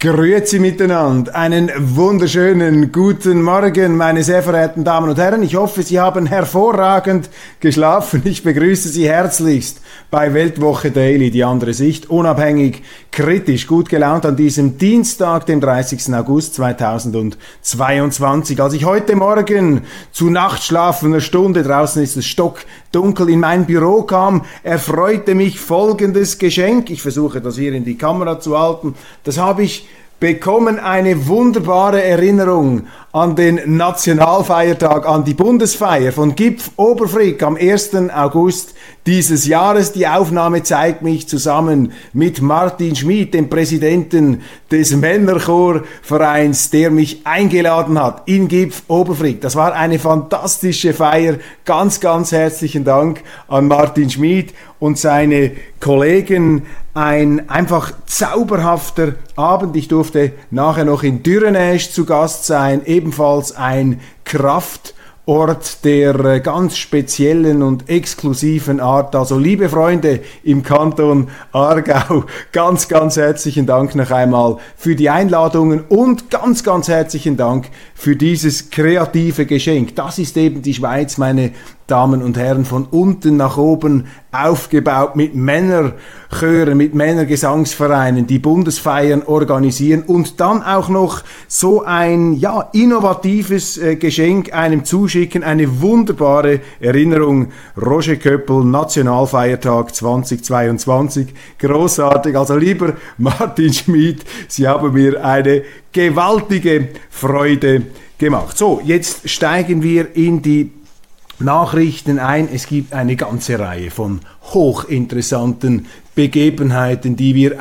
Grüezi miteinander. Einen wunderschönen guten Morgen, meine sehr verehrten Damen und Herren. Ich hoffe, Sie haben hervorragend geschlafen. Ich begrüße Sie herzlichst bei Weltwoche Daily, die andere Sicht, unabhängig, kritisch, gut gelaunt an diesem Dienstag, dem 30. August 2022. Als ich heute Morgen zu Nachtschlafener Stunde, draußen ist es stockdunkel, in mein Büro kam, erfreute mich folgendes Geschenk. Ich versuche das hier in die Kamera zu halten. Das habe ich bekommen eine wunderbare Erinnerung an den Nationalfeiertag, an die Bundesfeier von Gipf Oberfrick am 1. August dieses Jahres. Die Aufnahme zeigt mich zusammen mit Martin Schmid, dem Präsidenten des Männerchorvereins, der mich eingeladen hat in Gipf Oberfrick. Das war eine fantastische Feier. Ganz, ganz herzlichen Dank an Martin Schmid und seine Kollegen. Ein einfach zauberhafter Abend. Ich durfte nachher noch in Dürrenäsch zu Gast sein, ebenfalls ein Kraft- Ort der äh, ganz speziellen und exklusiven Art. Also liebe Freunde im Kanton Aargau, ganz, ganz herzlichen Dank noch einmal für die Einladungen und ganz, ganz herzlichen Dank für dieses kreative Geschenk. Das ist eben die Schweiz, meine Damen und Herren, von unten nach oben aufgebaut mit Männerchören, mit Männergesangsvereinen, die Bundesfeiern organisieren und dann auch noch so ein ja, innovatives äh, Geschenk einem zuschicken, eine wunderbare Erinnerung. Roger Köppel, Nationalfeiertag 2022, großartig. Also lieber Martin Schmid, Sie haben mir eine gewaltige Freude gemacht. So, jetzt steigen wir in die Nachrichten ein. Es gibt eine ganze Reihe von hochinteressanten Begebenheiten, die wir,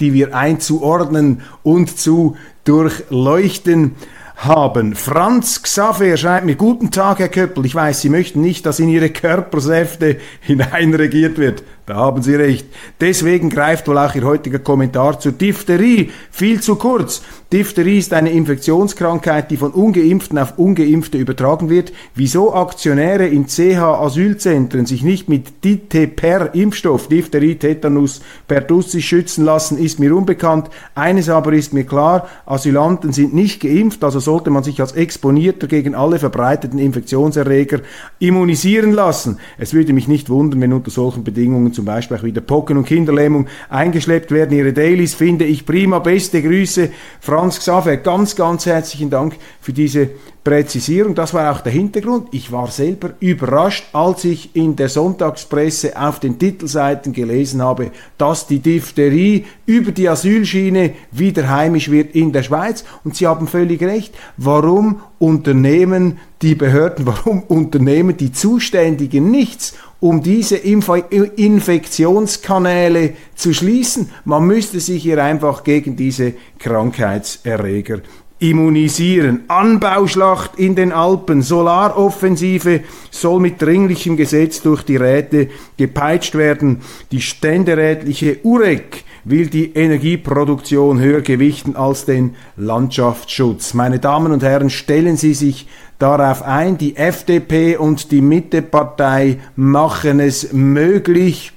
die wir einzuordnen und zu durchleuchten haben. Franz Xaver schreibt mir, guten Tag, Herr Köppel. Ich weiß, Sie möchten nicht, dass in Ihre Körpersäfte hineinregiert wird. Da haben Sie recht. Deswegen greift wohl auch Ihr heutiger Kommentar zur Diphtherie viel zu kurz. Diphtherie ist eine Infektionskrankheit, die von Ungeimpften auf Ungeimpfte übertragen wird. Wieso Aktionäre in CH-Asylzentren sich nicht mit DT-Per-Impfstoff, Diphtherie, Tetanus, Pertussis schützen lassen, ist mir unbekannt. Eines aber ist mir klar, Asylanten sind nicht geimpft, also sollte man sich als Exponierter gegen alle verbreiteten Infektionserreger immunisieren lassen. Es würde mich nicht wundern, wenn unter solchen Bedingungen zum Beispiel auch wieder Pocken und Kinderlähmung eingeschleppt werden. Ihre Dailies finde ich prima. Beste Grüße, Franz Xaver. Ganz, ganz herzlichen Dank für diese Präzisierung. Das war auch der Hintergrund. Ich war selber überrascht, als ich in der Sonntagspresse auf den Titelseiten gelesen habe, dass die Diphtherie über die Asylschiene wieder heimisch wird in der Schweiz. Und Sie haben völlig recht. Warum unternehmen die Behörden, warum unternehmen die Zuständigen nichts, um diese Inf Infektionskanäle zu schließen. Man müsste sich hier einfach gegen diese Krankheitserreger immunisieren. Anbauschlacht in den Alpen, Solaroffensive soll mit dringlichem Gesetz durch die Räte gepeitscht werden. Die ständerätliche UREC will die Energieproduktion höher gewichten als den Landschaftsschutz. Meine Damen und Herren, stellen Sie sich darauf ein, die FDP und die Mittepartei machen es möglich,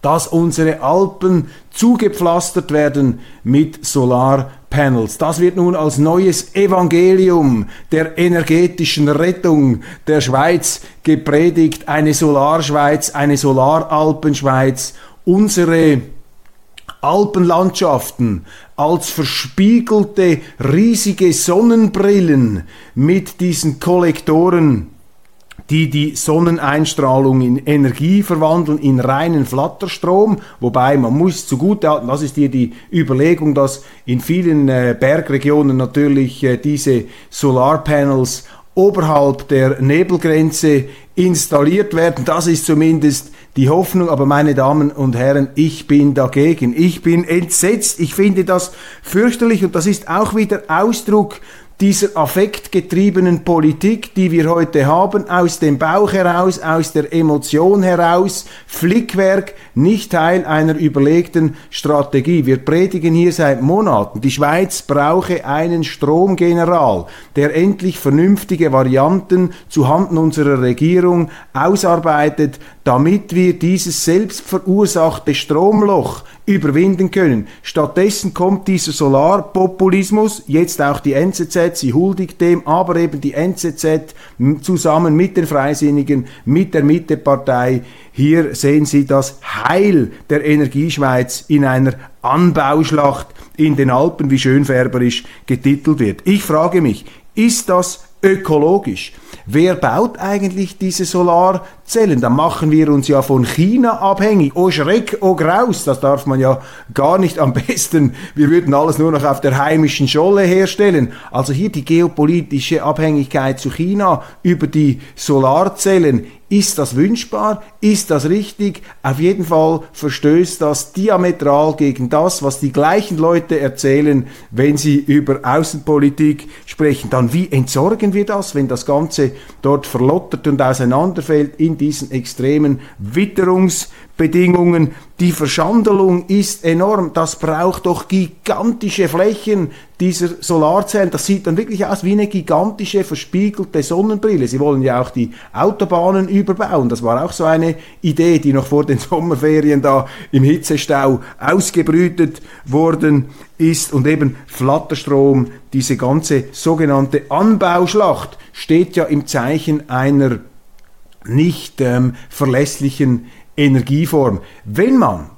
dass unsere Alpen zugepflastert werden mit Solarpanels. Das wird nun als neues Evangelium der energetischen Rettung der Schweiz gepredigt. Eine Solarschweiz, eine Solaralpenschweiz. Unsere Alpenlandschaften als verspiegelte riesige Sonnenbrillen mit diesen Kollektoren, die die Sonneneinstrahlung in Energie verwandeln, in reinen Flatterstrom, wobei man muss zugutehalten, das ist hier die Überlegung, dass in vielen äh, Bergregionen natürlich äh, diese Solarpanels oberhalb der Nebelgrenze installiert werden. Das ist zumindest die Hoffnung. Aber meine Damen und Herren, ich bin dagegen. Ich bin entsetzt. Ich finde das fürchterlich und das ist auch wieder Ausdruck dieser affektgetriebenen Politik, die wir heute haben, aus dem Bauch heraus, aus der Emotion heraus, Flickwerk, nicht Teil einer überlegten Strategie. Wir predigen hier seit Monaten, die Schweiz brauche einen Stromgeneral, der endlich vernünftige Varianten zuhanden unserer Regierung ausarbeitet, damit wir dieses selbst verursachte Stromloch überwinden können. Stattdessen kommt dieser Solarpopulismus, jetzt auch die NZZ, sie huldigt dem, aber eben die NZZ zusammen mit den Freisinnigen, mit der Mittepartei, hier sehen Sie das Heil der Energieschweiz in einer Anbauschlacht in den Alpen, wie schönfärberisch getitelt wird. Ich frage mich, ist das ökologisch? Wer baut eigentlich diese Solarzellen? Da machen wir uns ja von China abhängig. Oh Schreck, oh Graus, das darf man ja gar nicht am besten. Wir würden alles nur noch auf der heimischen Scholle herstellen. Also hier die geopolitische Abhängigkeit zu China über die Solarzellen ist das wünschbar? Ist das richtig? Auf jeden Fall verstößt das diametral gegen das, was die gleichen Leute erzählen, wenn sie über Außenpolitik sprechen. Dann wie entsorgen wir das, wenn das Ganze dort verlottert und auseinanderfällt in diesen extremen Witterungsbedingungen? Die Verschandelung ist enorm. Das braucht doch gigantische Flächen dieser Solarzellen. Das sieht dann wirklich aus wie eine gigantische verspiegelte Sonnenbrille. Sie wollen ja auch die Autobahnen überbauen. Das war auch so eine Idee, die noch vor den Sommerferien da im Hitzestau ausgebrütet worden ist. Und eben Flatterstrom, diese ganze sogenannte Anbauschlacht steht ja im Zeichen einer nicht ähm, verlässlichen Energieform. Wenn man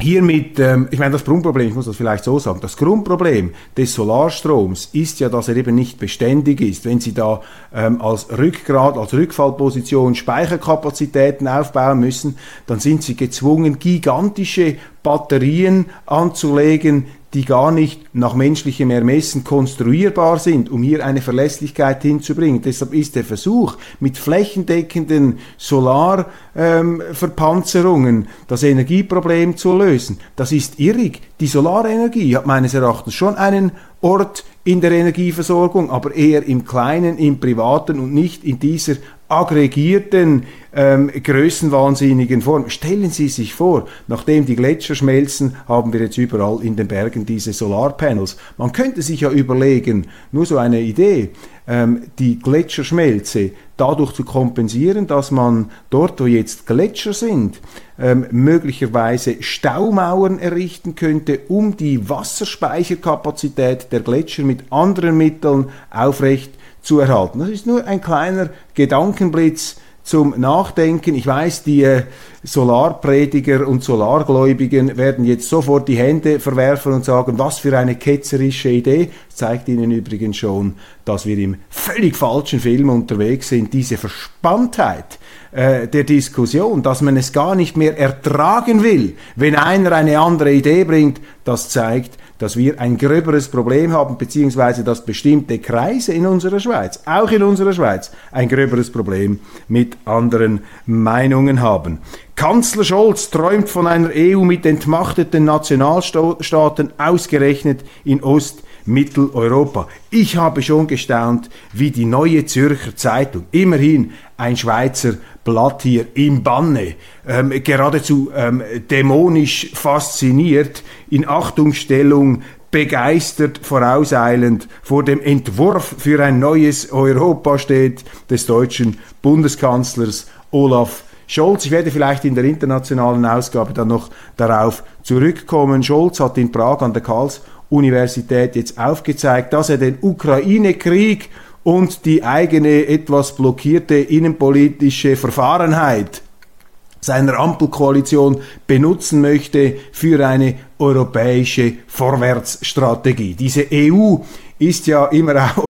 Hiermit, ähm, ich meine, das Grundproblem, ich muss das vielleicht so sagen, das Grundproblem des Solarstroms ist ja, dass er eben nicht beständig ist. Wenn Sie da ähm, als Rückgrat, als Rückfallposition Speicherkapazitäten aufbauen müssen, dann sind Sie gezwungen, gigantische Batterien anzulegen, die gar nicht nach menschlichem Ermessen konstruierbar sind, um hier eine Verlässlichkeit hinzubringen. Deshalb ist der Versuch, mit flächendeckenden Solarverpanzerungen ähm, das Energieproblem zu lösen, das ist irrig. Die Solarenergie hat meines Erachtens schon einen Ort in der Energieversorgung, aber eher im Kleinen, im Privaten und nicht in dieser aggregierten, ähm, größenwahnsinnigen Form. Stellen Sie sich vor, nachdem die Gletscher schmelzen, haben wir jetzt überall in den Bergen diese Solarpanels. Man könnte sich ja überlegen, nur so eine Idee, ähm, die Gletscherschmelze dadurch zu kompensieren, dass man dort, wo jetzt Gletscher sind, ähm, möglicherweise Staumauern errichten könnte, um die Wasserspeicherkapazität der Gletscher mit anderen Mitteln aufrecht zu erhalten. Das ist nur ein kleiner Gedankenblitz zum Nachdenken. Ich weiß, die äh, Solarprediger und Solargläubigen werden jetzt sofort die Hände verwerfen und sagen, was für eine ketzerische Idee. Das zeigt ihnen übrigens schon, dass wir im völlig falschen Film unterwegs sind. Diese Verspanntheit äh, der Diskussion, dass man es gar nicht mehr ertragen will, wenn einer eine andere Idee bringt, das zeigt, dass wir ein gröberes Problem haben, beziehungsweise dass bestimmte Kreise in unserer Schweiz, auch in unserer Schweiz, ein gröberes Problem mit anderen Meinungen haben. Kanzler Scholz träumt von einer EU mit entmachteten Nationalstaaten, ausgerechnet in Ost- Mitteleuropa. Ich habe schon gestaunt, wie die neue Zürcher Zeitung, immerhin ein Schweizer Blatt hier im Banne, ähm, geradezu ähm, dämonisch fasziniert, in Achtungsstellung begeistert vorauseilend vor dem Entwurf für ein neues Europa steht des deutschen Bundeskanzlers Olaf Scholz. Ich werde vielleicht in der internationalen Ausgabe dann noch darauf zurückkommen. Scholz hat in Prag an der Karls-Universität jetzt aufgezeigt, dass er den Ukraine-Krieg und die eigene etwas blockierte innenpolitische Verfahrenheit seiner Ampelkoalition benutzen möchte für eine europäische Vorwärtsstrategie. Diese EU ist ja immer auch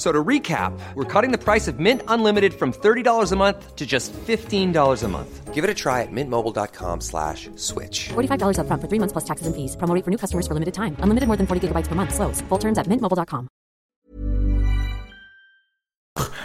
So to recap, we're cutting the price of Mint Unlimited from $30 a month to just $15 a month. Give it a try at mintmobile.com slash switch. $45 up front for three months plus taxes and fees. Promo for new customers for limited time. Unlimited more than 40 gigabytes per month. Slows. Full terms at mintmobile.com.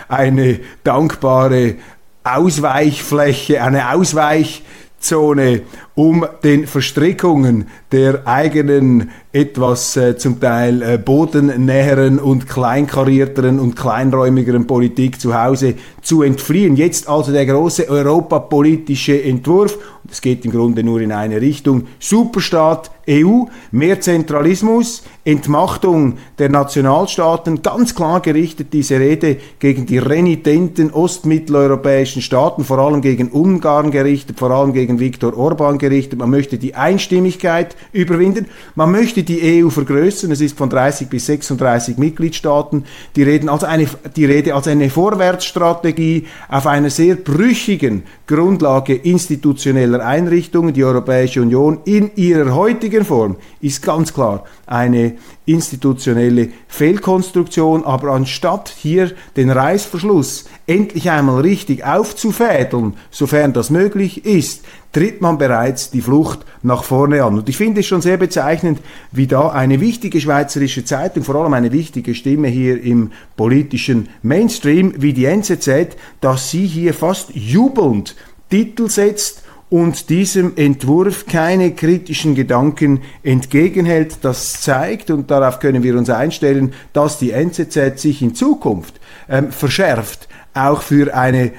Eine dankbare Ausweichfläche, eine Ausweich- Zone, um den Verstrickungen der eigenen etwas äh, zum Teil äh, bodennäheren und kleinkarierteren und kleinräumigeren Politik zu Hause zu entfliehen. Jetzt also der große europapolitische Entwurf. Es geht im Grunde nur in eine Richtung. Superstaat EU, mehr Zentralismus, Entmachtung der Nationalstaaten, ganz klar gerichtet diese Rede gegen die renitenten ostmitteleuropäischen Staaten, vor allem gegen Ungarn gerichtet, vor allem gegen Viktor Orban gerichtet. Man möchte die Einstimmigkeit überwinden, man möchte die EU vergrößern, es ist von 30 bis 36 Mitgliedstaaten. Die, Reden als eine, die Rede als eine Vorwärtsstrategie auf einer sehr brüchigen Grundlage institutioneller Einrichtungen. Die Europäische Union in ihrer heutigen Form ist ganz klar eine institutionelle Fehlkonstruktion, aber anstatt hier den Reißverschluss endlich einmal richtig aufzufädeln, sofern das möglich ist, tritt man bereits die Flucht nach vorne an. Und ich finde es schon sehr bezeichnend, wie da eine wichtige schweizerische Zeitung, vor allem eine wichtige Stimme hier im politischen Mainstream, wie die NZZ, dass sie hier fast jubelnd Titel setzt und diesem Entwurf keine kritischen Gedanken entgegenhält. Das zeigt, und darauf können wir uns einstellen, dass die NZZ sich in Zukunft ähm, verschärft, auch für eine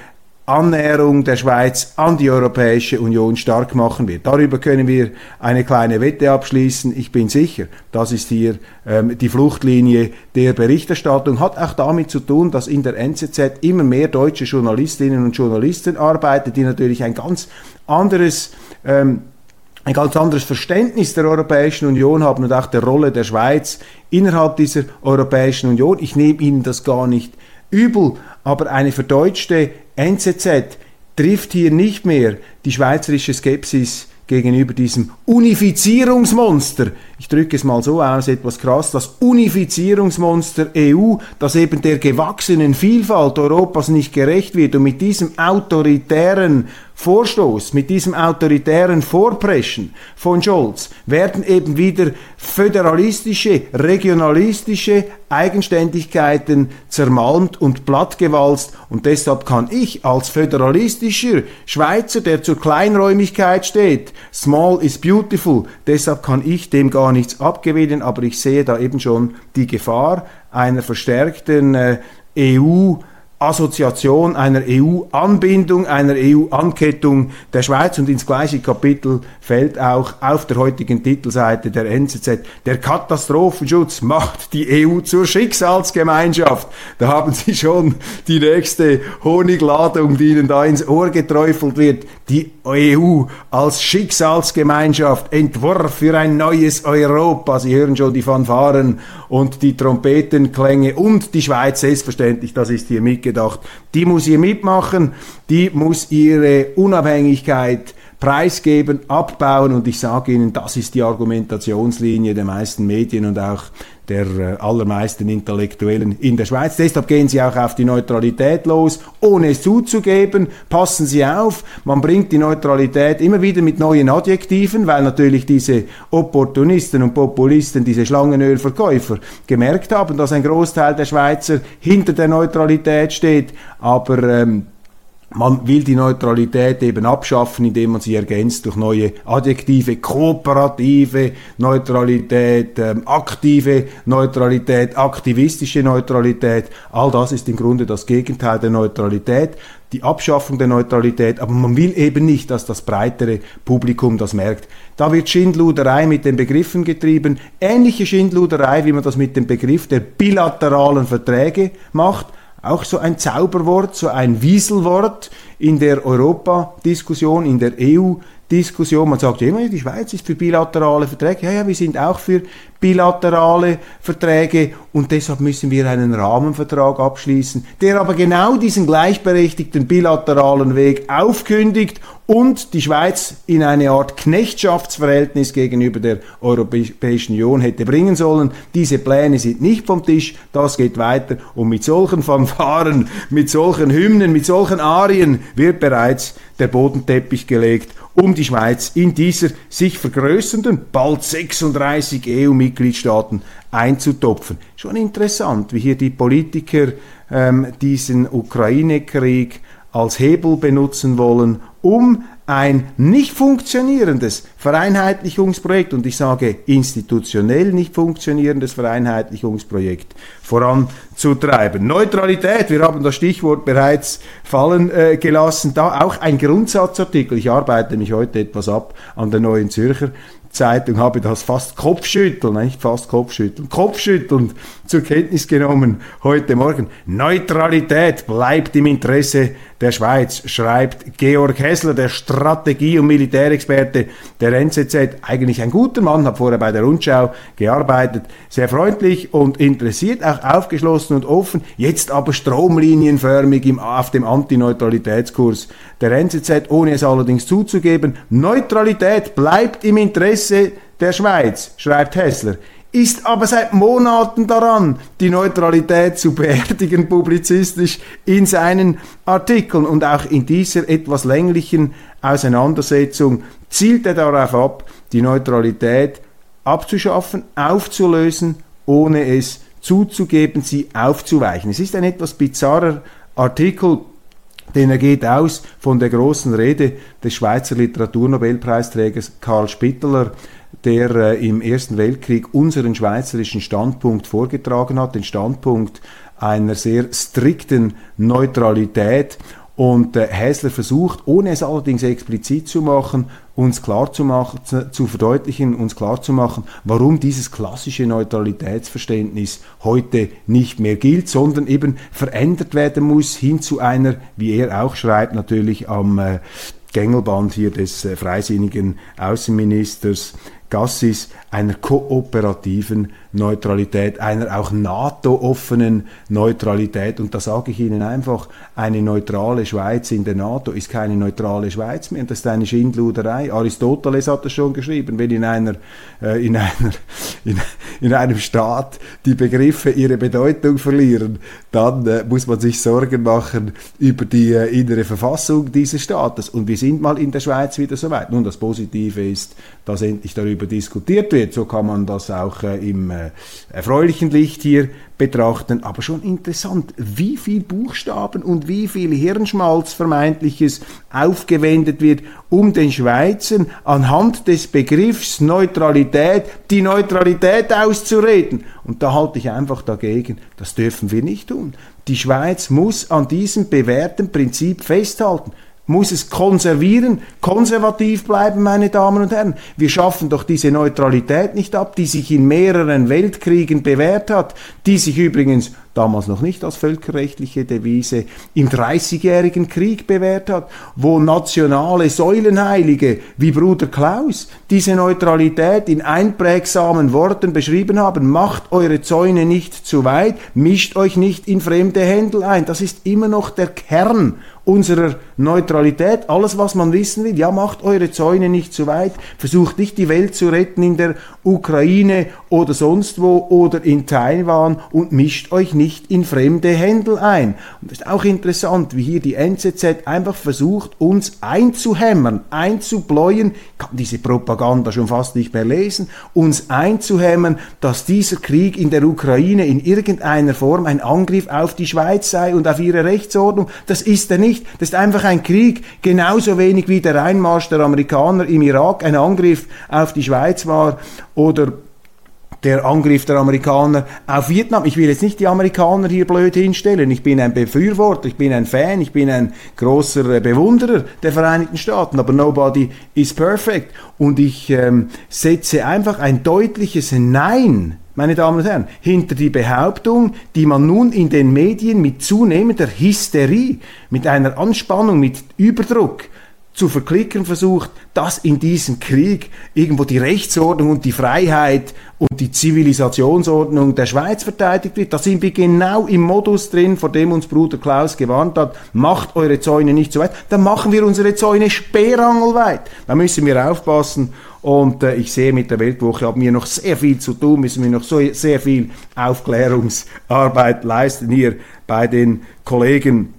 Annäherung der Schweiz an die Europäische Union stark machen wird. Darüber können wir eine kleine Wette abschließen. Ich bin sicher, das ist hier ähm, die Fluchtlinie der Berichterstattung. Hat auch damit zu tun, dass in der NZZ immer mehr deutsche Journalistinnen und Journalisten arbeiten, die natürlich ein ganz anderes ähm, ein ganz anderes Verständnis der Europäischen Union haben und auch der Rolle der Schweiz innerhalb dieser Europäischen Union. Ich nehme Ihnen das gar nicht übel, aber eine verdeutschte NZZ trifft hier nicht mehr die schweizerische Skepsis gegenüber diesem Unifizierungsmonster. Ich drücke es mal so aus, etwas krass, das Unifizierungsmonster EU, das eben der gewachsenen Vielfalt Europas nicht gerecht wird und mit diesem autoritären Vorstoß, mit diesem autoritären Vorpreschen von Scholz werden eben wieder föderalistische, regionalistische Eigenständigkeiten zermalmt und plattgewalzt. Und deshalb kann ich als föderalistischer Schweizer, der zur Kleinräumigkeit steht, small is beautiful, deshalb kann ich dem gar nichts abgewinnen, aber ich sehe da eben schon die Gefahr einer verstärkten äh, EU- Assoziation einer EU-Anbindung, einer EU-Ankettung der Schweiz und ins gleiche Kapitel fällt auch auf der heutigen Titelseite der NZZ. Der Katastrophenschutz macht die EU zur Schicksalsgemeinschaft. Da haben Sie schon die nächste Honigladung, die Ihnen da ins Ohr geträufelt wird. Die EU als Schicksalsgemeinschaft, Entwurf für ein neues Europa. Sie hören schon die Fanfaren und die Trompetenklänge und die Schweiz selbstverständlich, das ist hier mitgedacht. Die muss hier mitmachen, die muss ihre Unabhängigkeit preisgeben, abbauen und ich sage Ihnen, das ist die Argumentationslinie der meisten Medien und auch der äh, allermeisten Intellektuellen in der Schweiz. Deshalb gehen sie auch auf die Neutralität los, ohne es zuzugeben. Passen Sie auf, man bringt die Neutralität immer wieder mit neuen Adjektiven, weil natürlich diese Opportunisten und Populisten, diese Schlangenölverkäufer gemerkt haben, dass ein Großteil der Schweizer hinter der Neutralität steht. Aber ähm, man will die Neutralität eben abschaffen, indem man sie ergänzt durch neue Adjektive, kooperative Neutralität, ähm, aktive Neutralität, aktivistische Neutralität. All das ist im Grunde das Gegenteil der Neutralität, die Abschaffung der Neutralität, aber man will eben nicht, dass das breitere Publikum das merkt. Da wird Schindluderei mit den Begriffen getrieben, ähnliche Schindluderei, wie man das mit dem Begriff der bilateralen Verträge macht auch so ein Zauberwort, so ein Wieselwort in der Europadiskussion, in der EU-Diskussion. Man sagt immer, die Schweiz ist für bilaterale Verträge. Ja, ja, wir sind auch für bilaterale Verträge. Und deshalb müssen wir einen Rahmenvertrag abschließen, der aber genau diesen gleichberechtigten bilateralen Weg aufkündigt und die Schweiz in eine Art Knechtschaftsverhältnis gegenüber der Europäischen Union hätte bringen sollen. Diese Pläne sind nicht vom Tisch, das geht weiter. Und mit solchen Fanfaren, mit solchen Hymnen, mit solchen Arien wird bereits der Bodenteppich gelegt um die Schweiz in dieser sich vergrößernden, bald 36 EU-Mitgliedstaaten einzutopfen. Schon interessant, wie hier die Politiker ähm, diesen Ukraine-Krieg als Hebel benutzen wollen, um ein nicht funktionierendes Vereinheitlichungsprojekt und ich sage institutionell nicht funktionierendes Vereinheitlichungsprojekt voranzutreiben. Neutralität, wir haben das Stichwort bereits fallen äh, gelassen, da auch ein Grundsatzartikel. Ich arbeite mich heute etwas ab an der Neuen Zürcher Zeitung habe das fast Kopfschütteln, nicht fast Kopfschütteln, Kopfschütteln zur Kenntnis genommen heute Morgen. Neutralität bleibt im Interesse der Schweiz, schreibt Georg Hessler, der Strategie- und Militärexperte der NZZ. Eigentlich ein guter Mann, hat vorher bei der Rundschau gearbeitet, sehr freundlich und interessiert, auch aufgeschlossen und offen, jetzt aber stromlinienförmig im, auf dem Antineutralitätskurs der NZZ, ohne es allerdings zuzugeben. Neutralität bleibt im Interesse der Schweiz, schreibt Hessler ist aber seit Monaten daran, die Neutralität zu beerdigen, publizistisch in seinen Artikeln. Und auch in dieser etwas länglichen Auseinandersetzung zielt er darauf ab, die Neutralität abzuschaffen, aufzulösen, ohne es zuzugeben, sie aufzuweichen. Es ist ein etwas bizarrer Artikel, denn er geht aus von der großen Rede des Schweizer Literaturnobelpreisträgers Karl Spitteler, der äh, im Ersten Weltkrieg unseren schweizerischen Standpunkt vorgetragen hat, den Standpunkt einer sehr strikten Neutralität. Und äh, Häsler versucht, ohne es allerdings explizit zu machen, uns klar zu, machen, zu, verdeutlichen, uns klar zu machen, warum dieses klassische Neutralitätsverständnis heute nicht mehr gilt, sondern eben verändert werden muss hin zu einer, wie er auch schreibt, natürlich am äh, Gängelband hier des äh, freisinnigen Außenministers Gassis einer kooperativen Neutralität, einer auch NATO-offenen Neutralität. Und da sage ich Ihnen einfach, eine neutrale Schweiz in der NATO ist keine neutrale Schweiz mehr. Das ist eine Schindluderei. Aristoteles hat das schon geschrieben. Wenn in, einer, äh, in, einer, in, in einem Staat die Begriffe ihre Bedeutung verlieren, dann äh, muss man sich Sorgen machen über die äh, innere Verfassung dieses Staates. Und wir sind mal in der Schweiz wieder soweit. Nun, das Positive ist, dass endlich darüber diskutiert wird. So kann man das auch äh, im äh, erfreulichen Licht hier betrachten. Aber schon interessant, wie viel Buchstaben und wie viel Hirnschmalz vermeintliches aufgewendet wird, um den Schweizern anhand des Begriffs Neutralität die Neutralität auszureden. Und da halte ich einfach dagegen. Das dürfen wir nicht tun. Die Schweiz muss an diesem bewährten Prinzip festhalten muss es konservieren, konservativ bleiben, meine Damen und Herren. Wir schaffen doch diese Neutralität nicht ab, die sich in mehreren Weltkriegen bewährt hat, die sich übrigens damals noch nicht als völkerrechtliche Devise, im Dreißigjährigen Krieg bewährt hat, wo nationale Säulenheilige wie Bruder Klaus diese Neutralität in einprägsamen Worten beschrieben haben. Macht eure Zäune nicht zu weit, mischt euch nicht in fremde Händel ein. Das ist immer noch der Kern unserer Neutralität. Alles, was man wissen will, ja, macht eure Zäune nicht zu weit, versucht nicht die Welt zu retten in der Ukraine oder sonst wo oder in Taiwan und mischt euch nicht in fremde Händel ein. Und das ist auch interessant, wie hier die NZZ einfach versucht, uns einzuhämmern, einzubläuen, ich kann diese Propaganda schon fast nicht mehr lesen, uns einzuhämmern, dass dieser Krieg in der Ukraine in irgendeiner Form ein Angriff auf die Schweiz sei und auf ihre Rechtsordnung. Das ist er nicht. Das ist einfach ein Krieg, genauso wenig wie der Einmarsch der Amerikaner im Irak ein Angriff auf die Schweiz war oder der Angriff der Amerikaner auf Vietnam. Ich will jetzt nicht die Amerikaner hier blöd hinstellen. Ich bin ein Befürworter, ich bin ein Fan, ich bin ein großer Bewunderer der Vereinigten Staaten, aber nobody is perfect. Und ich ähm, setze einfach ein deutliches Nein meine Damen und Herren, hinter die Behauptung, die man nun in den Medien mit zunehmender Hysterie, mit einer Anspannung, mit Überdruck zu verklicken versucht, dass in diesem Krieg irgendwo die Rechtsordnung und die Freiheit und die Zivilisationsordnung der Schweiz verteidigt wird. Da sind wir genau im Modus drin, vor dem uns Bruder Klaus gewarnt hat, macht eure Zäune nicht so weit, dann machen wir unsere Zäune sperrangelweit. Da müssen wir aufpassen und äh, ich sehe, mit der Weltwoche haben wir noch sehr viel zu tun, müssen wir noch so, sehr viel Aufklärungsarbeit leisten hier bei den Kollegen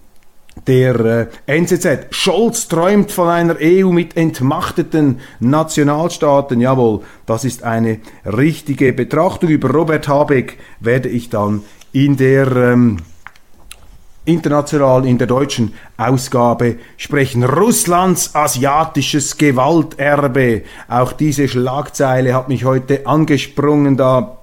der äh, NZZ. Scholz träumt von einer EU mit entmachteten Nationalstaaten. Jawohl, das ist eine richtige Betrachtung. Über Robert Habeck werde ich dann in der ähm, international in der deutschen Ausgabe sprechen. Russlands asiatisches Gewalterbe. Auch diese Schlagzeile hat mich heute angesprungen, da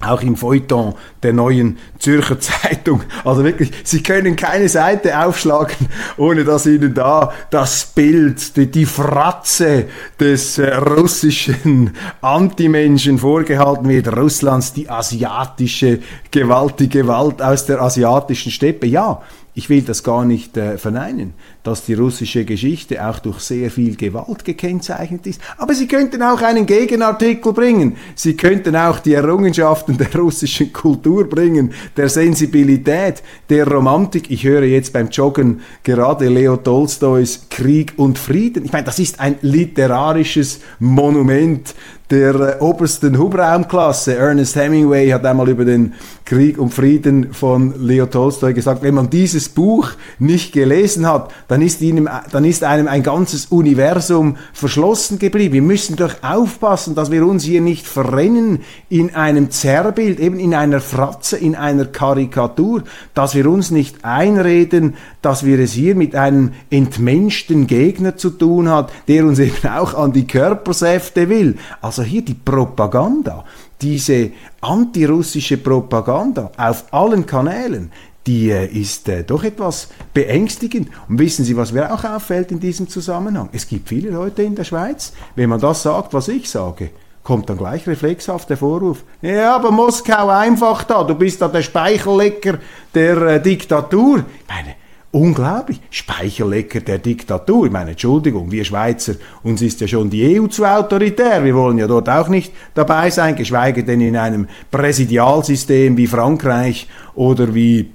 auch im Feuilleton der neuen Zürcher Zeitung. Also wirklich, Sie können keine Seite aufschlagen, ohne dass Ihnen da das Bild, die, die Fratze des äh, russischen Antimenschen vorgehalten wird. Russlands, die asiatische Gewalt, die Gewalt aus der asiatischen Steppe. Ja, ich will das gar nicht äh, verneinen, dass die russische Geschichte auch durch sehr viel Gewalt gekennzeichnet ist. Aber Sie könnten auch einen Gegenartikel bringen. Sie könnten auch die Errungenschaften der russischen Kultur bringen, der Sensibilität, der Romantik. Ich höre jetzt beim Joggen gerade Leo Tolstoys Krieg und Frieden. Ich meine, das ist ein literarisches Monument der äh, obersten Hubraumklasse. Ernest Hemingway hat einmal über den Krieg und Frieden von Leo Tolstoy gesagt, wenn man dieses Buch nicht gelesen hat, dann ist, ihm, dann ist einem ein ganzes Universum verschlossen geblieben. Wir müssen doch aufpassen, dass wir uns hier nicht verrennen in einem Zerrbild, eben in einer Fratze, in einer Karikatur, dass wir uns nicht einreden, dass wir es hier mit einem entmenschten Gegner zu tun hat, der uns eben auch an die Körpersäfte will. Also hier die Propaganda, diese antirussische Propaganda auf allen Kanälen, die äh, ist äh, doch etwas beängstigend. Und wissen Sie, was mir auch auffällt in diesem Zusammenhang? Es gibt viele Leute in der Schweiz, wenn man das sagt, was ich sage, kommt dann gleich reflexhaft der Vorwurf. Ja, aber Moskau einfach da, du bist da der Speichellecker der äh, Diktatur. Ich meine, Unglaublich. Speicherlecker der Diktatur. Ich meine, Entschuldigung, wir Schweizer, uns ist ja schon die EU zu autoritär. Wir wollen ja dort auch nicht dabei sein, geschweige denn in einem Präsidialsystem wie Frankreich oder wie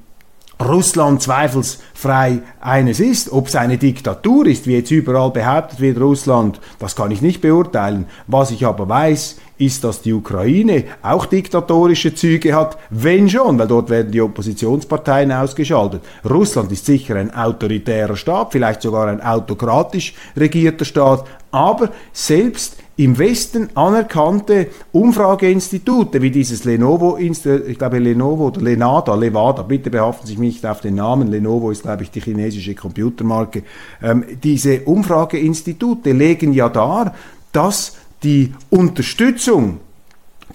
Russland zweifelsfrei eines ist. Ob es eine Diktatur ist, wie jetzt überall behauptet wird, Russland, das kann ich nicht beurteilen. Was ich aber weiß, ist, dass die Ukraine auch diktatorische Züge hat, wenn schon, weil dort werden die Oppositionsparteien ausgeschaltet. Russland ist sicher ein autoritärer Staat, vielleicht sogar ein autokratisch regierter Staat, aber selbst im Westen anerkannte Umfrageinstitute wie dieses Lenovo, ich glaube Lenovo oder Lenada, Levada, bitte behaften Sie sich nicht auf den Namen, Lenovo ist glaube ich die chinesische Computermarke, ähm, diese Umfrageinstitute legen ja dar, dass die Unterstützung,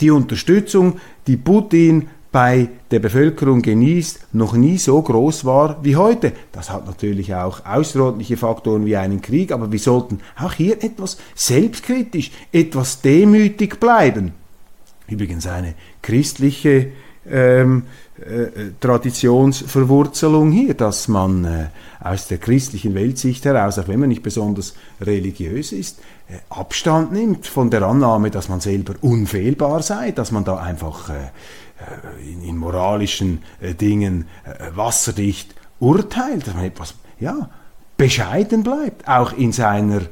die Unterstützung, die Putin bei der Bevölkerung genießt, noch nie so groß war wie heute. Das hat natürlich auch außerordentliche Faktoren wie einen Krieg, aber wir sollten auch hier etwas selbstkritisch, etwas demütig bleiben. Übrigens eine christliche ähm, äh, Traditionsverwurzelung hier, dass man äh, aus der christlichen Weltsicht heraus, auch wenn man nicht besonders religiös ist, Abstand nimmt von der Annahme, dass man selber unfehlbar sei, dass man da einfach äh, äh, in, in moralischen äh, Dingen wasserdicht urteilt, dass man etwas, ja, bescheiden bleibt, auch in seiner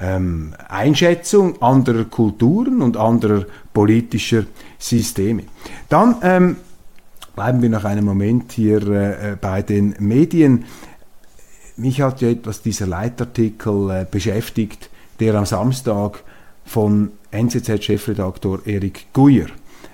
ähm, Einschätzung anderer Kulturen und anderer politischer Systeme. Dann ähm, bleiben wir noch einen Moment hier äh, bei den Medien. Mich hat ja etwas dieser Leitartikel äh, beschäftigt, der am Samstag von NZZ-Chefredaktor Erik Guyer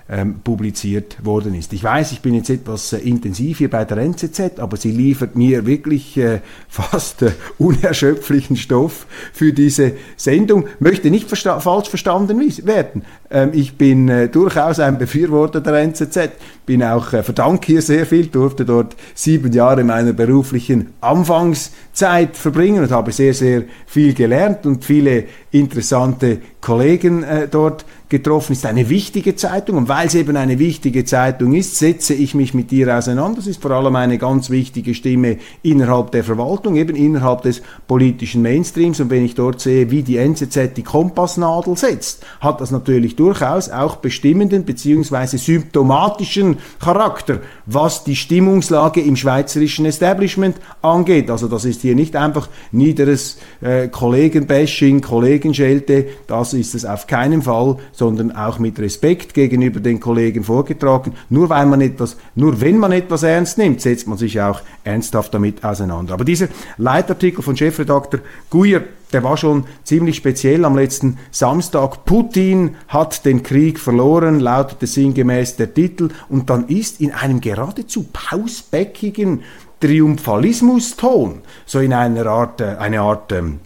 ähm, publiziert worden ist. Ich weiß, ich bin jetzt etwas äh, intensiv hier bei der NZZ, aber sie liefert mir wirklich äh, fast äh, unerschöpflichen Stoff für diese Sendung. Möchte nicht versta falsch verstanden werden. Ähm, ich bin äh, durchaus ein Befürworter der NZZ, bin auch äh, verdanke hier sehr viel, durfte dort sieben Jahre meiner beruflichen Anfangszeit verbringen und habe sehr, sehr viel gelernt und viele interessante Kollegen äh, dort getroffen, ist eine wichtige Zeitung und weil es eben eine wichtige Zeitung ist, setze ich mich mit ihr auseinander. Es ist vor allem eine ganz wichtige Stimme innerhalb der Verwaltung, eben innerhalb des politischen Mainstreams und wenn ich dort sehe, wie die NZZ die Kompassnadel setzt, hat das natürlich durchaus auch bestimmenden bzw. symptomatischen Charakter, was die Stimmungslage im schweizerischen Establishment angeht. Also das ist hier nicht einfach niederes äh, Kollegenbashing, Kollegenschelte, das ist es auf keinen Fall, sondern auch mit Respekt gegenüber den Kollegen vorgetragen. Nur weil man etwas, nur wenn man etwas ernst nimmt, setzt man sich auch ernsthaft damit auseinander. Aber dieser Leitartikel von Chefredakteur Guyer, der war schon ziemlich speziell am letzten Samstag. Putin hat den Krieg verloren, lautete sinngemäß der Titel. Und dann ist in einem geradezu pausbäckigen Triumphalismuston, so in einer Art, äh, eine Art, ähm,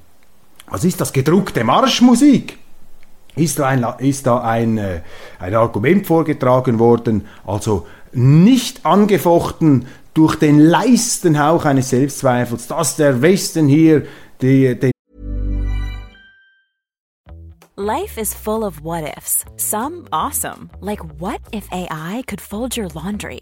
was ist das, gedruckte Marschmusik ist da ein, ist da ein, äh, ein Argument vorgetragen worden, also nicht angefochten durch den leisten Hauch eines Selbstzweifels, dass der Westen hier die, den Life is full of what ifs. Some awesome, like what if AI could fold your laundry?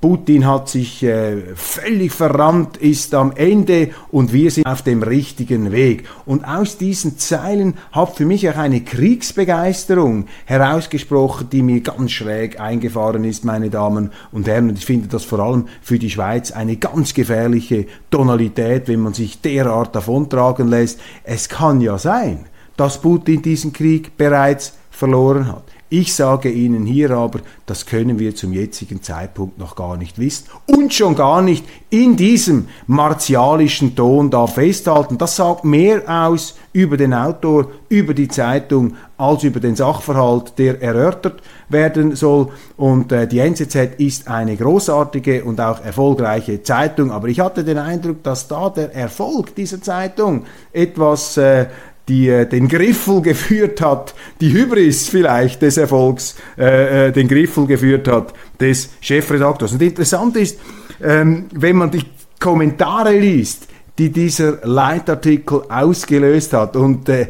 Putin hat sich äh, völlig verrannt, ist am Ende und wir sind auf dem richtigen Weg. Und aus diesen Zeilen hat für mich auch eine Kriegsbegeisterung herausgesprochen, die mir ganz schräg eingefahren ist, meine Damen und Herren. Und ich finde das vor allem für die Schweiz eine ganz gefährliche Tonalität, wenn man sich derart davontragen lässt. Es kann ja sein, dass Putin diesen Krieg bereits verloren hat. Ich sage Ihnen hier aber, das können wir zum jetzigen Zeitpunkt noch gar nicht wissen und schon gar nicht in diesem martialischen Ton da festhalten. Das sagt mehr aus über den Autor, über die Zeitung, als über den Sachverhalt, der erörtert werden soll. Und äh, die NZZ ist eine großartige und auch erfolgreiche Zeitung, aber ich hatte den Eindruck, dass da der Erfolg dieser Zeitung etwas äh, die äh, den Griffel geführt hat, die Hybris vielleicht des Erfolgs, äh, äh, den Griffel geführt hat des Chefredaktors. Und interessant ist, ähm, wenn man die Kommentare liest, die dieser Leitartikel ausgelöst hat und äh,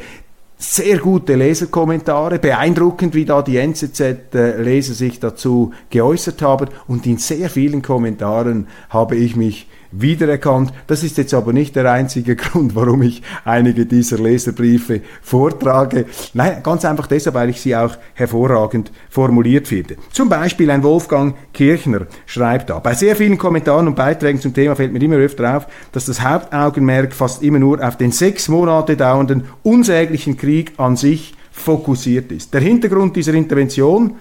sehr gute Leserkommentare, beeindruckend, wie da die NZZ-Leser äh, sich dazu geäußert haben. Und in sehr vielen Kommentaren habe ich mich wiedererkannt. Das ist jetzt aber nicht der einzige Grund, warum ich einige dieser Leserbriefe vortrage. Nein, ganz einfach deshalb, weil ich sie auch hervorragend formuliert finde. Zum Beispiel ein Wolfgang Kirchner schreibt da, bei sehr vielen Kommentaren und Beiträgen zum Thema fällt mir immer öfter auf, dass das Hauptaugenmerk fast immer nur auf den sechs Monate dauernden unsäglichen Krieg an sich fokussiert ist. Der Hintergrund dieser Intervention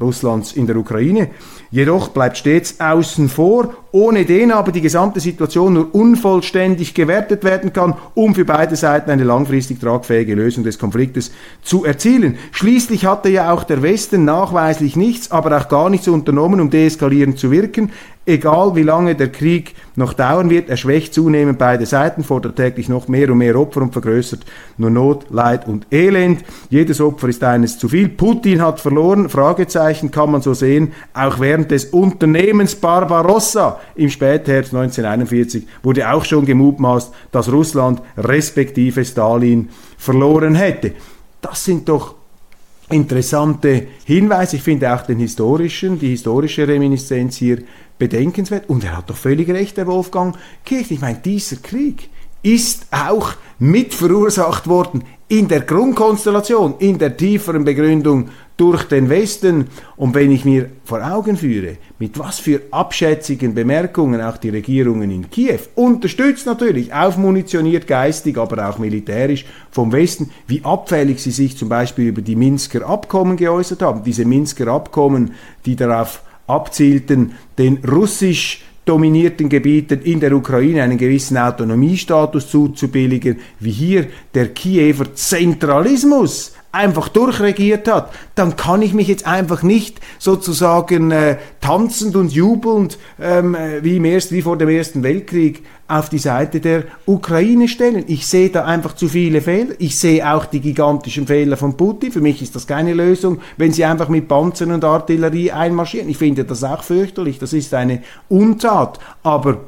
Russlands in der Ukraine jedoch bleibt stets außen vor, ohne den aber die gesamte Situation nur unvollständig gewertet werden kann, um für beide Seiten eine langfristig tragfähige Lösung des Konfliktes zu erzielen. Schließlich hatte ja auch der Westen nachweislich nichts, aber auch gar nichts unternommen, um deeskalierend zu wirken. Egal wie lange der Krieg noch dauern wird, er schwächt zunehmend beide Seiten, fordert täglich noch mehr und mehr Opfer und vergrößert nur Not, Leid und Elend. Jedes Opfer ist eines zu viel. Putin hat verloren, Fragezeichen kann man so sehen, auch während des Unternehmens Barbarossa im Spätherbst 1941 wurde auch schon gemutmaßt, dass Russland respektive Stalin verloren hätte. Das sind doch interessante Hinweise. Ich finde auch den historischen, die historische Reminiszenz hier bedenkenswert. Und er hat doch völlig recht, der Wolfgang Kirch. Ich meine, dieser Krieg ist auch mit verursacht worden in der Grundkonstellation, in der tieferen Begründung durch den Westen. Und wenn ich mir vor Augen führe, mit was für abschätzigen Bemerkungen auch die Regierungen in Kiew, unterstützt natürlich, aufmunitioniert geistig, aber auch militärisch vom Westen, wie abfällig sie sich zum Beispiel über die Minsker Abkommen geäußert haben. Diese Minsker Abkommen, die darauf abzielten, den russisch dominierten Gebieten in der Ukraine einen gewissen Autonomiestatus zuzubilligen, wie hier der Kiewer Zentralismus einfach durchregiert hat, dann kann ich mich jetzt einfach nicht sozusagen äh, tanzend und jubelnd ähm, äh, wie, im ersten, wie vor dem Ersten Weltkrieg auf die Seite der Ukraine stellen. Ich sehe da einfach zu viele Fehler. Ich sehe auch die gigantischen Fehler von Putin. Für mich ist das keine Lösung, wenn sie einfach mit Panzern und Artillerie einmarschieren. Ich finde das auch fürchterlich. Das ist eine Untat. Aber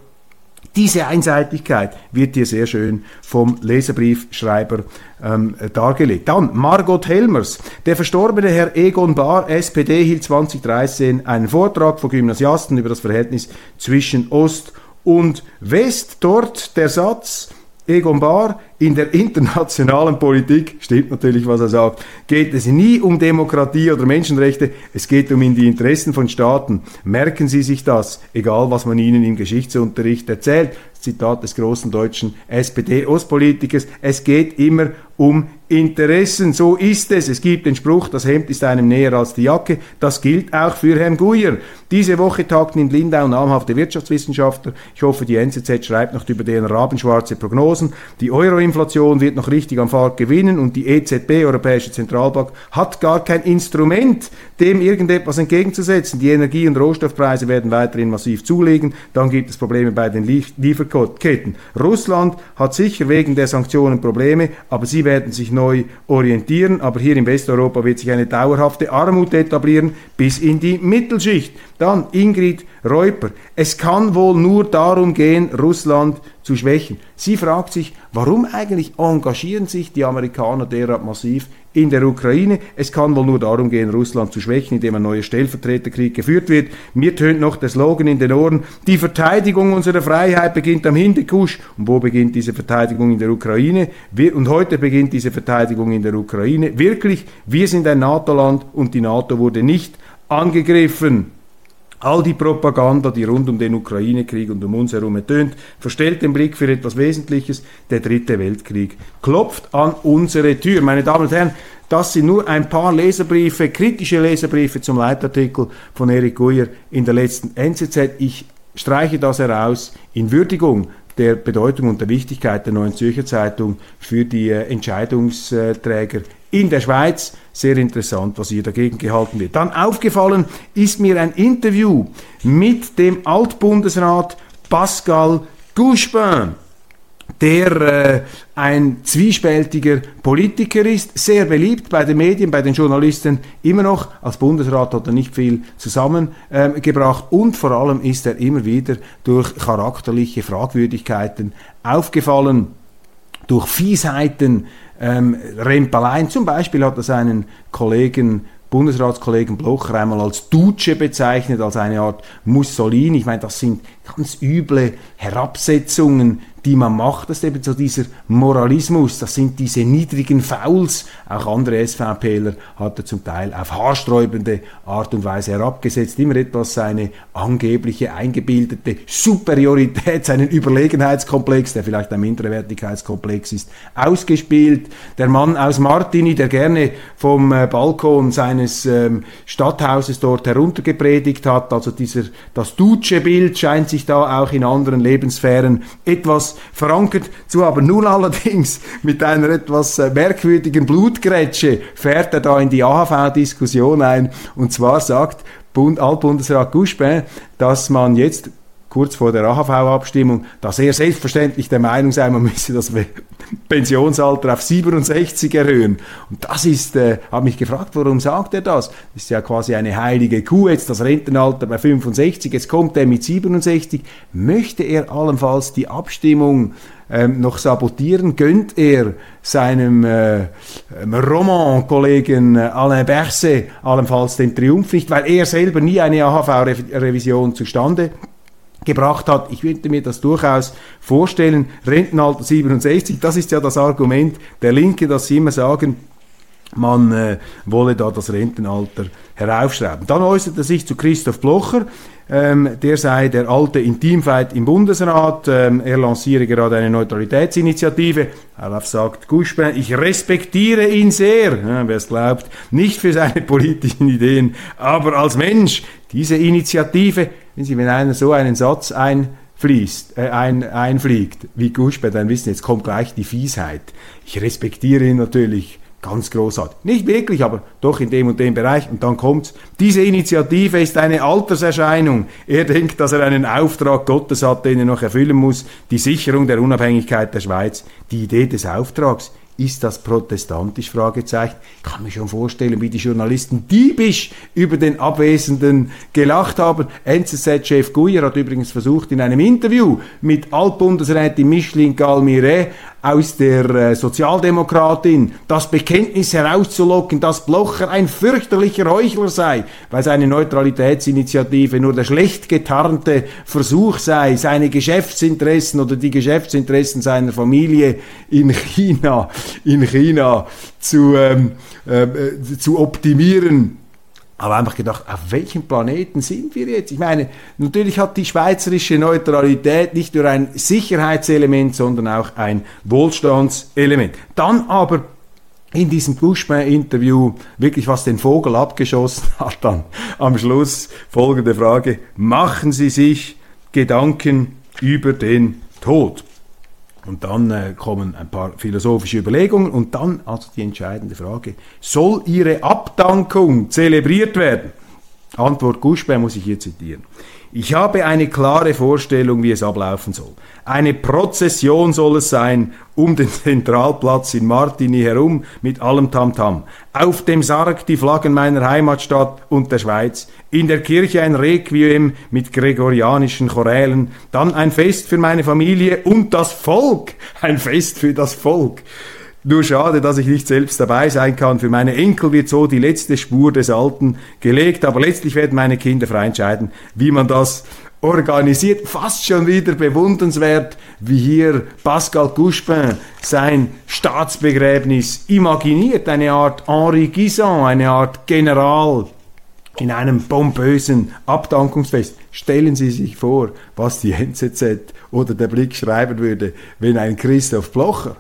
Diese Einseitigkeit wird hier sehr schön vom Leserbriefschreiber ähm, dargelegt. Dann Margot Helmers. Der verstorbene Herr Egon Bahr, SPD, hielt 2013 einen Vortrag vor Gymnasiasten über das Verhältnis zwischen Ost und West. Dort der Satz, Egon Bahr, in der internationalen Politik, stimmt natürlich, was er sagt, geht es nie um Demokratie oder Menschenrechte, es geht um die Interessen von Staaten. Merken Sie sich das, egal was man Ihnen im Geschichtsunterricht erzählt. Zitat des großen deutschen SPD-Ostpolitikers, es geht immer um Interessen. So ist es. Es gibt den Spruch, das Hemd ist einem näher als die Jacke. Das gilt auch für Herrn Guyer. Diese Woche tagten in Lindau namhafte Wirtschaftswissenschaftler. Ich hoffe, die NZZ schreibt noch über deren rabenschwarze Prognosen. Die Euroinflation wird noch richtig am Fahrt gewinnen und die EZB, Europäische Zentralbank, hat gar kein Instrument, dem irgendetwas entgegenzusetzen. Die Energie- und Rohstoffpreise werden weiterhin massiv zulegen. Dann gibt es Probleme bei den Lieferketten. Russland hat sicher wegen der Sanktionen Probleme, aber sie werden sich neu orientieren. Aber hier in Westeuropa wird sich eine dauerhafte Armut etablieren bis in die Mittelschicht. Dann Ingrid Reuper. Es kann wohl nur darum gehen, Russland zu schwächen. Sie fragt sich, warum eigentlich engagieren sich die Amerikaner derart massiv in der Ukraine? Es kann wohl nur darum gehen, Russland zu schwächen, indem ein neuer Stellvertreterkrieg geführt wird. Mir tönt noch der Slogan in den Ohren, die Verteidigung unserer Freiheit beginnt am Hindekusch. Und wo beginnt diese Verteidigung in der Ukraine? Wir, und heute beginnt diese Verteidigung in der Ukraine. Wirklich, wir sind ein NATO-Land und die NATO wurde nicht angegriffen. All die Propaganda, die rund um den Ukraine-Krieg und um uns herum ertönt, verstellt den Blick für etwas Wesentliches. Der dritte Weltkrieg klopft an unsere Tür. Meine Damen und Herren, das sind nur ein paar Leserbriefe, kritische Leserbriefe zum Leitartikel von Erik Guyer in der letzten NZZ. Ich streiche das heraus in Würdigung der Bedeutung und der Wichtigkeit der Neuen Zürcher Zeitung für die äh, Entscheidungsträger in der Schweiz. Sehr interessant, was hier dagegen gehalten wird. Dann aufgefallen ist mir ein Interview mit dem Altbundesrat Pascal Gouspin der äh, ein zwiespältiger Politiker ist, sehr beliebt bei den Medien, bei den Journalisten immer noch. Als Bundesrat hat er nicht viel zusammengebracht ähm, und vor allem ist er immer wieder durch charakterliche Fragwürdigkeiten aufgefallen, durch Fiesheiten, ähm, Rempeleien. Zum Beispiel hat er seinen Kollegen Bundesratskollegen Blocher einmal als Duce bezeichnet, als eine Art Mussolini. Ich meine, das sind ganz üble Herabsetzungen die man macht, das ist eben so dieser Moralismus, das sind diese niedrigen Fouls, auch andere SVPler hat er zum Teil auf haarsträubende Art und Weise herabgesetzt, immer etwas seine angebliche eingebildete Superiorität, seinen Überlegenheitskomplex, der vielleicht ein Minderwertigkeitskomplex ist, ausgespielt. Der Mann aus Martini, der gerne vom äh, Balkon seines ähm, Stadthauses dort heruntergepredigt hat, also dieser, das Duce-Bild scheint sich da auch in anderen Lebenssphären etwas verankert zu haben. Nun allerdings mit einer etwas äh, merkwürdigen Blutgrätsche fährt er da in die AHV-Diskussion ein. Und zwar sagt Bund, Altbundesrat Guspin, dass man jetzt kurz vor der AHV-Abstimmung, dass er selbstverständlich der Meinung sei, man müsse das Pensionsalter auf 67 erhöhen. Und das ist, äh, habe mich gefragt, warum sagt er das? Das ist ja quasi eine heilige Kuh, jetzt das Rentenalter bei 65, jetzt kommt er mit 67. Möchte er allenfalls die Abstimmung ähm, noch sabotieren? Gönnt er seinem äh, ähm, Roman-Kollegen Alain Berset allenfalls den Triumph nicht, weil er selber nie eine AHV-Revision zustande gebracht hat. Ich könnte mir das durchaus vorstellen. Rentenalter 67, das ist ja das Argument der Linke, dass sie immer sagen, man äh, wolle da das Rentenalter heraufschreiben. Dann äußerte sich zu Christoph Blocher, ähm, der sei der alte Intimfeit im Bundesrat, ähm, er lanciere gerade eine Neutralitätsinitiative. Darauf sagt Guspin, ich respektiere ihn sehr, ja, wer es glaubt, nicht für seine politischen Ideen, aber als Mensch. Diese Initiative, Sie, wenn einer so einen Satz einfließt, äh, ein, einfliegt, wie Guspin, dann wissen, jetzt kommt gleich die Fiesheit. Ich respektiere ihn natürlich Ganz großartig. Nicht wirklich, aber doch in dem und dem Bereich. Und dann kommt's. Diese Initiative ist eine Alterserscheinung. Er denkt, dass er einen Auftrag Gottes hat, den er noch erfüllen muss. Die Sicherung der Unabhängigkeit der Schweiz. Die Idee des Auftrags ist das protestantisch? Ich kann mir schon vorstellen, wie die Journalisten diebisch über den Abwesenden gelacht haben. NZZ-Chef Guyer hat übrigens versucht, in einem Interview mit Altbundesrätin Micheline Galmire aus der äh, Sozialdemokratin das Bekenntnis herauszulocken, dass Blocher ein fürchterlicher Heuchler sei, weil seine Neutralitätsinitiative nur der schlecht getarnte Versuch sei, seine Geschäftsinteressen oder die Geschäftsinteressen seiner Familie in China, in China zu, ähm, äh, zu optimieren aber einfach gedacht, auf welchem Planeten sind wir jetzt? Ich meine, natürlich hat die schweizerische Neutralität nicht nur ein Sicherheitselement, sondern auch ein Wohlstandselement. Dann aber in diesem Bushman-Interview wirklich was den Vogel abgeschossen hat, dann am Schluss folgende Frage, machen Sie sich Gedanken über den Tod? Und dann äh, kommen ein paar philosophische Überlegungen und dann also die entscheidende Frage, soll ihre Abdankung zelebriert werden? Antwort Guschbe muss ich hier zitieren. Ich habe eine klare Vorstellung, wie es ablaufen soll. Eine Prozession soll es sein um den Zentralplatz in Martini herum mit allem Tamtam. -Tam. Auf dem Sarg die Flaggen meiner Heimatstadt und der Schweiz. In der Kirche ein Requiem mit gregorianischen Chorälen. Dann ein Fest für meine Familie und das Volk. Ein Fest für das Volk. Nur schade, dass ich nicht selbst dabei sein kann. Für meine Enkel wird so die letzte Spur des Alten gelegt, aber letztlich werden meine Kinder frei entscheiden, wie man das organisiert. Fast schon wieder bewundernswert, wie hier Pascal Couchepin sein Staatsbegräbnis imaginiert. Eine Art Henri Guisan, eine Art General in einem pompösen Abdankungsfest. Stellen Sie sich vor, was die NZZ oder der Blick schreiben würde, wenn ein Christoph Blocher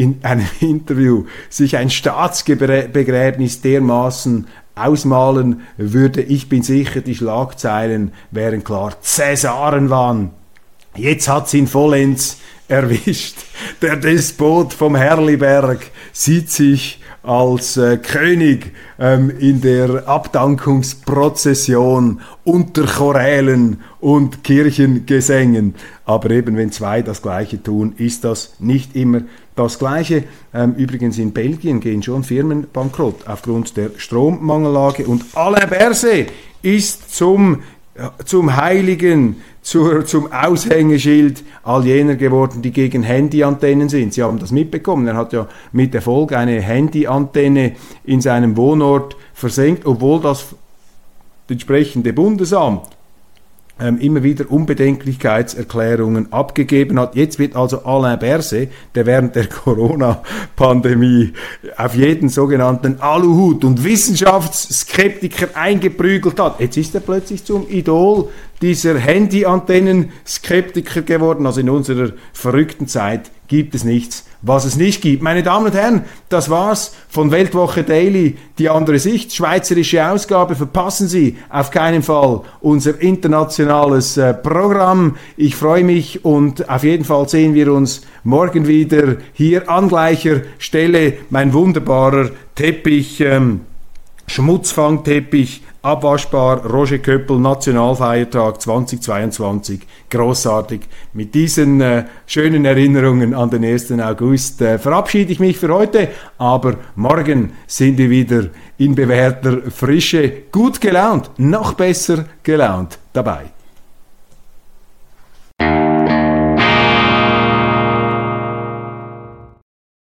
in einem Interview sich ein Staatsbegräbnis dermaßen ausmalen würde, ich bin sicher, die Schlagzeilen wären klar. Cäsarenwahn. Jetzt hat's ihn vollends erwischt. Der Despot vom Herliberg sieht sich als äh, König ähm, in der Abdankungsprozession unter Chorälen und Kirchengesängen. Aber eben wenn zwei das Gleiche tun, ist das nicht immer das Gleiche. Ähm, übrigens in Belgien gehen schon Firmen bankrott aufgrund der Strommangellage und Alain Berset ist zum zum Heiligen, zur, zum Aushängeschild all jener geworden, die gegen Handyantennen sind. Sie haben das mitbekommen. Er hat ja mit Erfolg eine Handyantenne in seinem Wohnort versenkt, obwohl das entsprechende Bundesamt immer wieder Unbedenklichkeitserklärungen abgegeben hat. Jetzt wird also Alain Berset, der während der Corona-Pandemie auf jeden sogenannten Aluhut und Wissenschaftsskeptiker eingeprügelt hat, jetzt ist er plötzlich zum Idol dieser Handyantennen-Skeptiker geworden. Also in unserer verrückten Zeit gibt es nichts, was es nicht gibt. Meine Damen und Herren, das war's von Weltwoche Daily, die andere Sicht, schweizerische Ausgabe. Verpassen Sie auf keinen Fall unser internationales äh, Programm. Ich freue mich und auf jeden Fall sehen wir uns morgen wieder hier an gleicher Stelle. Mein wunderbarer Teppich, ähm, Schmutzfangteppich abwaschbar, Roger Köppel, Nationalfeiertag 2022, großartig. Mit diesen äh, schönen Erinnerungen an den 1. August äh, verabschiede ich mich für heute, aber morgen sind wir wieder in bewährter Frische, gut gelaunt, noch besser gelaunt dabei.